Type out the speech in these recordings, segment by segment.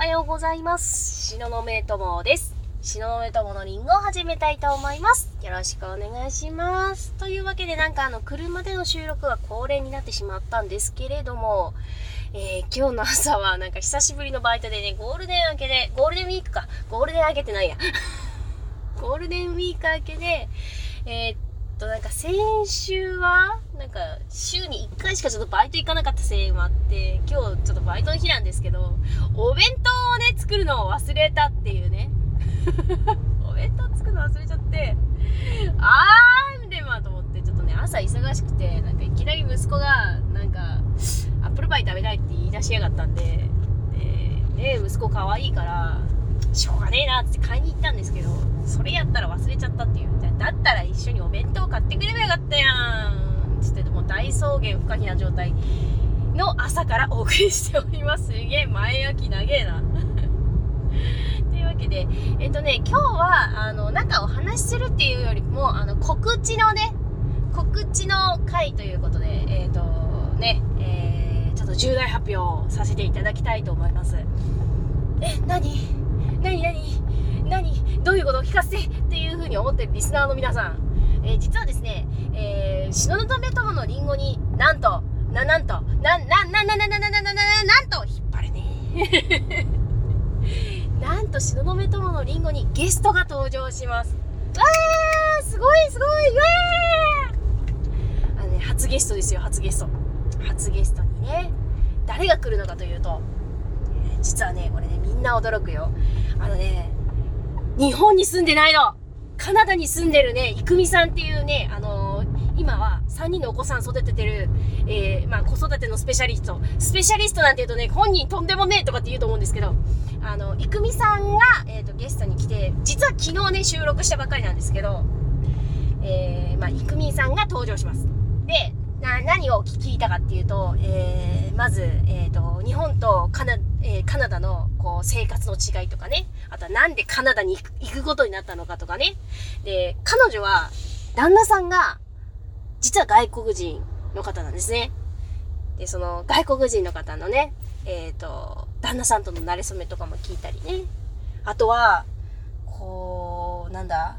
はようございます。しののめともです。しののめとものりんごを始めたいと思います。よろしくお願いします。というわけでなんかあの、車での収録が恒例になってしまったんですけれども、えー今日の朝はなんか久しぶりのバイトでね、ゴールデン明けで、ゴールデンウィークか、ゴールデン明けてないや。ゴールデンウィーク明けで、えーっと、なんか先週は、なんか週に1回しかちょっとバイト行かなかったせいもあって、今日バイトの日なんですけど、お弁当をね、作るのを忘れたっていうね。お弁当作るの忘れちゃって、あーんでまと思って、ちょっとね、朝忙しくて、なんかいきなり息子が、なんか、アップルパイ食べたいって言い出しやがったんで、で、ね、息子可愛いから、しょうがねえなって買いに行ったんですけど、それやったら忘れちゃったっていう。だったら一緒にお弁当買ってくればよかったやんつって、もう大草原不可避な状態の朝からお送りしております。すげえ前焼き長えな。というわけで、えっとね、今日は、あの、なんかお話しするっていうよりも、あの、告知のね、告知の回ということで、えっ、と、ね、えー、ちょっと重大発表させていただきたいと思います。え、何？何？何？何？どういうことを聞かせてっていうふうに思ってるリスナーの皆さん、えー実はですね、えー、篠のめ友のリンゴになんと、なんと、東雲友のリンゴにゲストが登場します。わーすごいすごいわーあのね、初ゲストですよ、初ゲスト。初ゲストにね、誰が来るのかというと、実はね、これね、みんな驚くよ。あのね、日本に住んでないのカナダに住んでるね、いくみさんっていうね、あのー今は3人のお子さん育ててる、えーまあ子育てのスペシャリスト。スペシャリストなんて言うとね、本人とんでもねえとかって言うと思うんですけど、あの、いくみさんが、えっ、と、ゲストに来て、実は昨日ね、収録したばっかりなんですけど、えー、まあ、いくみさんが登場します。で、な、何を聞いたかっていうと、えー、まず、えっ、と、日本とカナ,、えーカナダの、こう、生活の違いとかね、あとはなんでカナダに行くことになったのかとかね。で、彼女は、旦那さんが、実は外国人の方なんですね。で、その外国人の方のね、えっ、と、旦那さんとの馴れ初めとかも聞いたりね。あとは、こう、なんだ？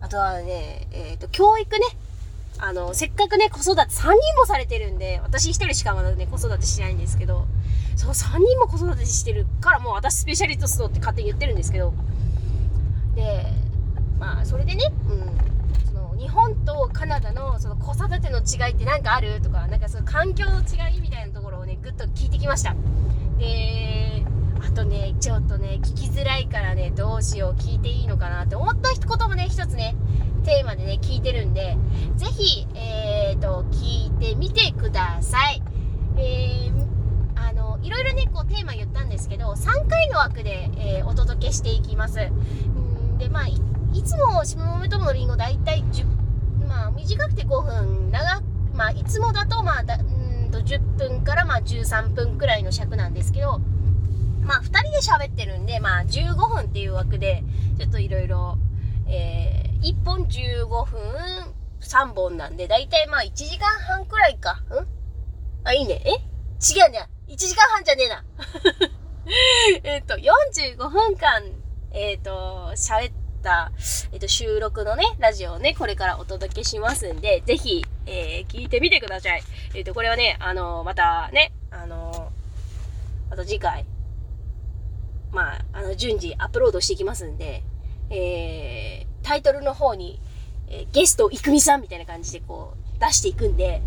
あとはね、えっ、と、教育ね。あの、せっかくね、子育て3人もされてるんで、私1人しかまだね、子育てしないんですけど、その3人も子育てしてるから、もう私スペシャリストって勝手に言ってるんですけど、で、まあ、それでね、うん、カナダのその子育ての違いって何かあるとか、なんかその環境の違いみたいなところをね、ぐっと聞いてきました。で、あとね、ちょっとね、聞きづらいからね、どうしよう、聞いていいのかなって思ったこともね、一つね、テーマでね、聞いてるんで、ぜひ、えーと、聞いてみてください。えーあの、いろいろね、こうテーマ言ったんですけど、3回の枠で、えーお届けしていきます。んで、まあ、いつも、下豆とものりんご、だいたい10、まあ、短くて5分、長、まあ、いつもだと、まあ、だうんと10分から、まあ、13分くらいの尺なんですけど、まあ、2人で喋ってるんで、まあ、15分っていう枠で、ちょっといろいろ、1本15分、3本なんで、だいたいまあ、1時間半くらいかう。ん？あ、いいね。え？違うね。1時間半じゃねえな。えっと、45分間、えっ、と、喋ってた、えっ、と、収録のね、ラジオをね、これからお届けしますんで、ぜひ、えー聞いてみてください。えっ、と、これはね、あのまたね、あのあと次回、まあ、あの、順次アップロードしていきますんで、えータイトルの方に、えーゲストいくみさんみたいな感じでこう、出していくんで、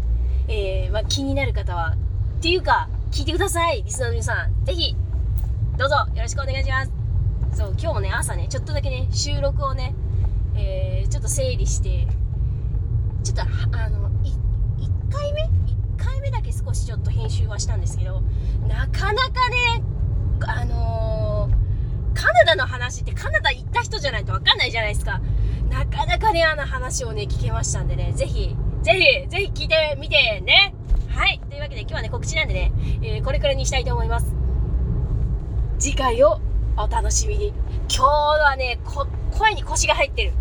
えーまあ、気になる方は、っていうか、聞いてください、リスナーの皆さん。ぜひ、どうぞよろしくお願いします。そう、今日もね、朝ね、ちょっとだけね、収録をね、えーちょっと整理して、ちょっと、あの、1回目 ?1 回目だけ少しちょっと編集はしたんですけど、なかなかね、あのーカナダの話ってカナダ行った人じゃないとわかんないじゃないですか。なかなかね、あの話をね、聞けましたんでね、ぜひ、ぜひ、ぜひ聞いてみてね。はい。というわけで今日はね、告知なんでね、えーこれくらいにしたいと思います。次回をお楽しみに。今日はね、こ声に腰が入ってる。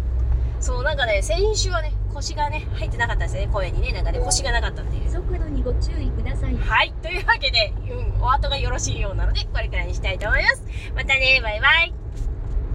そう、なんかね、先週はね、腰がね入ってなかったですね声にねなんかね腰がなかったっていう速度にご注意ください。はいというわけで、うん、お後がよろしいようなのでこれくらいにしたいと思いますまたねバイバイ